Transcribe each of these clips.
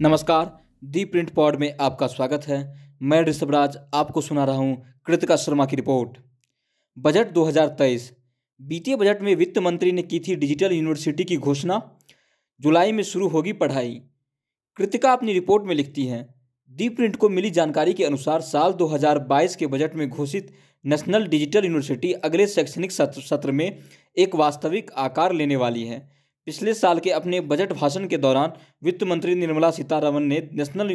नमस्कार, दी print pod में आपका स्वागत है। मैं ऋषभराज आपको सुना रहा हूँ कृतिका शर्मा की रिपोर्ट। बजट 2023 बीते बजट में वित्त मंत्री ने की थी डिजिटल यूनिवर्सिटी की घोषणा। जुलाई में शुरू होगी पढ़ाई। कृतिका अपनी रिपोर्ट में लिखती हैं, दी प्रिंट को मिली जानकारी के अनुसार साल 2022 के बजट में घोषित नेशनल डिजिटल यूनिवर्सिटी अगले शैक्षणिक सत्र सत्र में एक वास्तविक आकार लेने वाली है। पिछले साल के अपने बजट भाषण के दौरान वित्त मंत्री निर्मला सीतारमन ने नेशनल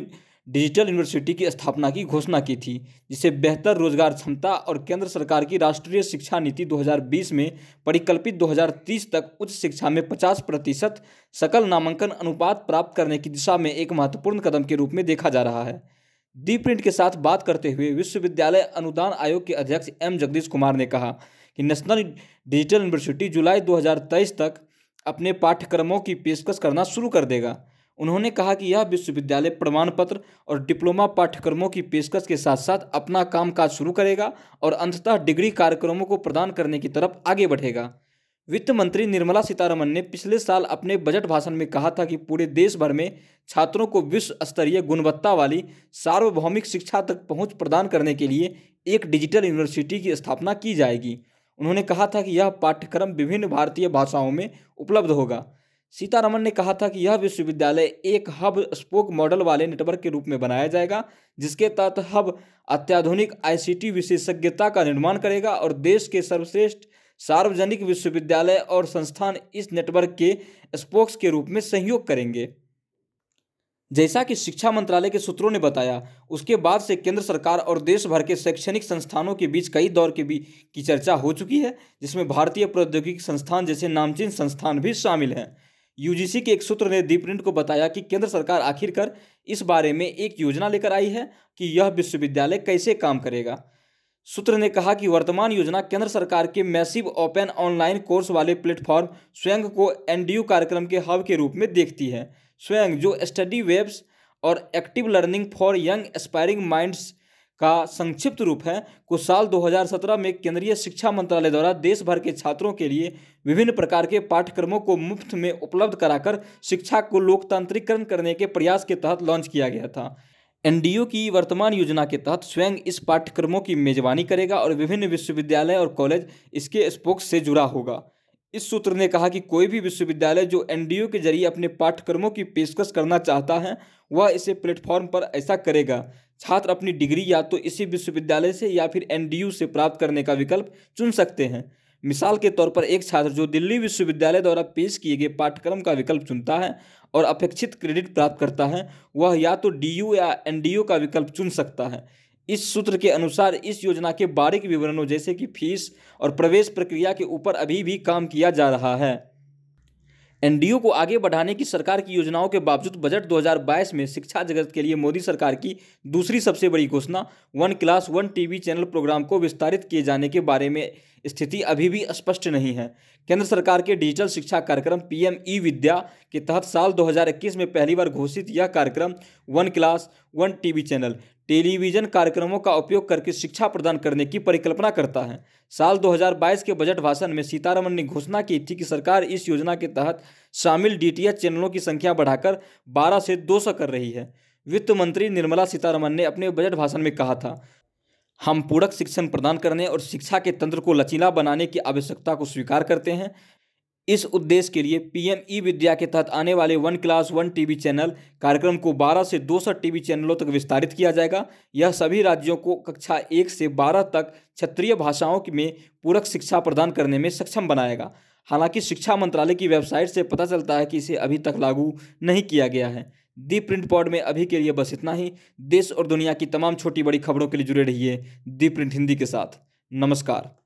डिजिटल यूनिवर्सिटी की स्थापना की घोषणा की थी, जिसे बेहतर रोज़गार क्षमता और केंद्र सरकार की राष्ट्रीय शिक्षा नीति 2020 में परिकल्पित 2030 तक उच्च शिक्षा में 50 प्रतिशत सकल नामांकन अनुपात प्राप्त करने की दिशा में एक महत्वपूर्ण कदम के रूप में देखा जा रहा है। दी प्रिंट के साथ बात करते हुए विश्वविद्यालय अनुदान आयोग के अध्यक्ष एम जगदीश कुमार ने कहा कि नेशनल डिजिटल यूनिवर्सिटी जुलाई 2023 तक अपने पाठ्यक्रमों की पेशकश करना शुरू कर देगा। उन्होंने कहा कि यह विश्वविद्यालय प्रमाण पत्र और डिप्लोमा पाठ्यक्रमों की पेशकश के साथ साथ अपना कामकाज शुरू करेगा और अंततः डिग्री कार्यक्रमों को प्रदान करने की तरफ़ आगे बढ़ेगा। वित्त मंत्री निर्मला सीतारमन ने पिछले साल अपने बजट भाषण में कहा था कि पूरे देश भर में छात्रों को विश्व स्तरीय गुणवत्ता वाली सार्वभौमिक शिक्षा तक पहुँच प्रदान करने के लिए एक डिजिटल यूनिवर्सिटी की स्थापना की जाएगी। उन्होंने कहा था कि यह पाठ्यक्रम विभिन्न भारतीय भाषाओं में उपलब्ध होगा। सीतारमन ने कहा था कि यह विश्वविद्यालय एक हब स्पोक मॉडल वाले नेटवर्क के रूप में बनाया जाएगा, जिसके तहत हब अत्याधुनिक आईसीटी विशेषज्ञता का निर्माण करेगा और देश के सर्वश्रेष्ठ सार्वजनिक विश्वविद्यालय और संस्थान इस नेटवर्क के स्पोक्स के रूप में सहयोग करेंगे। जैसा कि शिक्षा मंत्रालय के सूत्रों ने बताया, उसके बाद से केंद्र सरकार और देश भर के शैक्षणिक संस्थानों के बीच कई दौर के बीच की चर्चा हो चुकी है, जिसमें भारतीय प्रौद्योगिकी संस्थान जैसे नामचीन संस्थान भी शामिल हैं। यूजीसी के एक सूत्र ने दीप्रिंट को बताया कि केंद्र सरकार आखिरकार इस बारे में एक योजना लेकर आई है कि यह विश्वविद्यालय कैसे काम करेगा। सूत्र ने कहा कि वर्तमान योजना केंद्र सरकार के मैसिव ओपन ऑनलाइन कोर्स वाले प्लेटफॉर्म स्वयं को एनडीयू कार्यक्रम के हब के रूप में देखती है। स्वयं, जो स्टडी वेब्स और active learning for young aspiring minds का संक्षिप्त रूप है को साल 2017 में केंद्रीय शिक्षा मंत्रालय द्वारा देश भर के छात्रों के लिए विभिन्न प्रकार के पाठ्यक्रमों को मुफ़्त में उपलब्ध कराकर शिक्षा को लोकतांत्रिकरण करने के प्रयास के तहत लॉन्च किया गया था। एनडीओ की वर्तमान योजना के तहत स्वयं इस पाठ्यक्रमों की मेजबानी करेगा और विभिन्न विश्वविद्यालय और कॉलेज इसके स्पोक्स से जुड़ा होगा। इस सूत्र ने कहा कि कोई भी विश्वविद्यालय जो एनडीओ के ज़रिए अपने पाठ्यक्रमों की पेशकश करना चाहता है, वह इसे प्लेटफॉर्म पर ऐसा करेगा। छात्र अपनी डिग्री या तो इसी विश्वविद्यालय से या फिर एनडीयू से प्राप्त करने का विकल्प चुन सकते हैं। मिसाल के तौर पर एक छात्र जो दिल्ली विश्वविद्यालय द्वारा पेश किए गए पाठ्यक्रम का विकल्प चुनता है और अपेक्षित क्रेडिट प्राप्त करता है, वह या तो डीयू या एन का विकल्प चुन सकता है। इस सूत्र के अनुसार इस योजना के बारीक विवरणों जैसे कि फ़ीस और प्रवेश प्रक्रिया के ऊपर अभी भी काम किया जा रहा है। एनडीओ को आगे बढ़ाने की सरकार की योजनाओं के बावजूद बजट 2022 में शिक्षा जगत के लिए मोदी सरकार की दूसरी सबसे बड़ी घोषणा one class one TV channel programme को विस्तारित किए जाने के बारे में स्थिति अभी भी स्पष्ट नहीं है। केंद्र सरकार के डिजिटल शिक्षा कार्यक्रम पीएम ई विद्या के तहत साल 2021 में पहली बार घोषित यह कार्यक्रम one class, one TV channel, television कार्यक्रमों का उपयोग करके शिक्षा प्रदान करने की परिकल्पना करता है। साल 2022 के बजट भाषण में सीतारमन ने घोषणा की थी कि सरकार इस योजना के तहत शामिल डीटीएच चैनलों की संख्या बढ़ाकर 12 से 200 कर रही है। वित्त मंत्री निर्मला सीतारमन ने अपने बजट भाषण में कहा था हम पूरक शिक्षण प्रदान करने और शिक्षा के तंत्र को लचीला बनाने की आवश्यकता को स्वीकार करते हैं। इस उद्देश्य के लिए पीएम ई विद्या के तहत आने वाले one class, one TV channel कार्यक्रम को 12 से 200 टीवी चैनलों तक विस्तारित किया जाएगा। यह सभी राज्यों को कक्षा एक से 12 तक क्षेत्रीय भाषाओं में पूरक शिक्षा प्रदान करने में सक्षम बनाएगा। हालाँकि शिक्षा मंत्रालय की वेबसाइट से पता चलता है कि इसे अभी तक लागू नहीं किया गया है। दी प्रिंट पॉड में अभी के लिए बस इतना ही। देश और दुनिया की तमाम छोटी बड़ी खबरों के लिए जुड़े रहिए दी प्रिंट हिंदी के साथ। नमस्कार।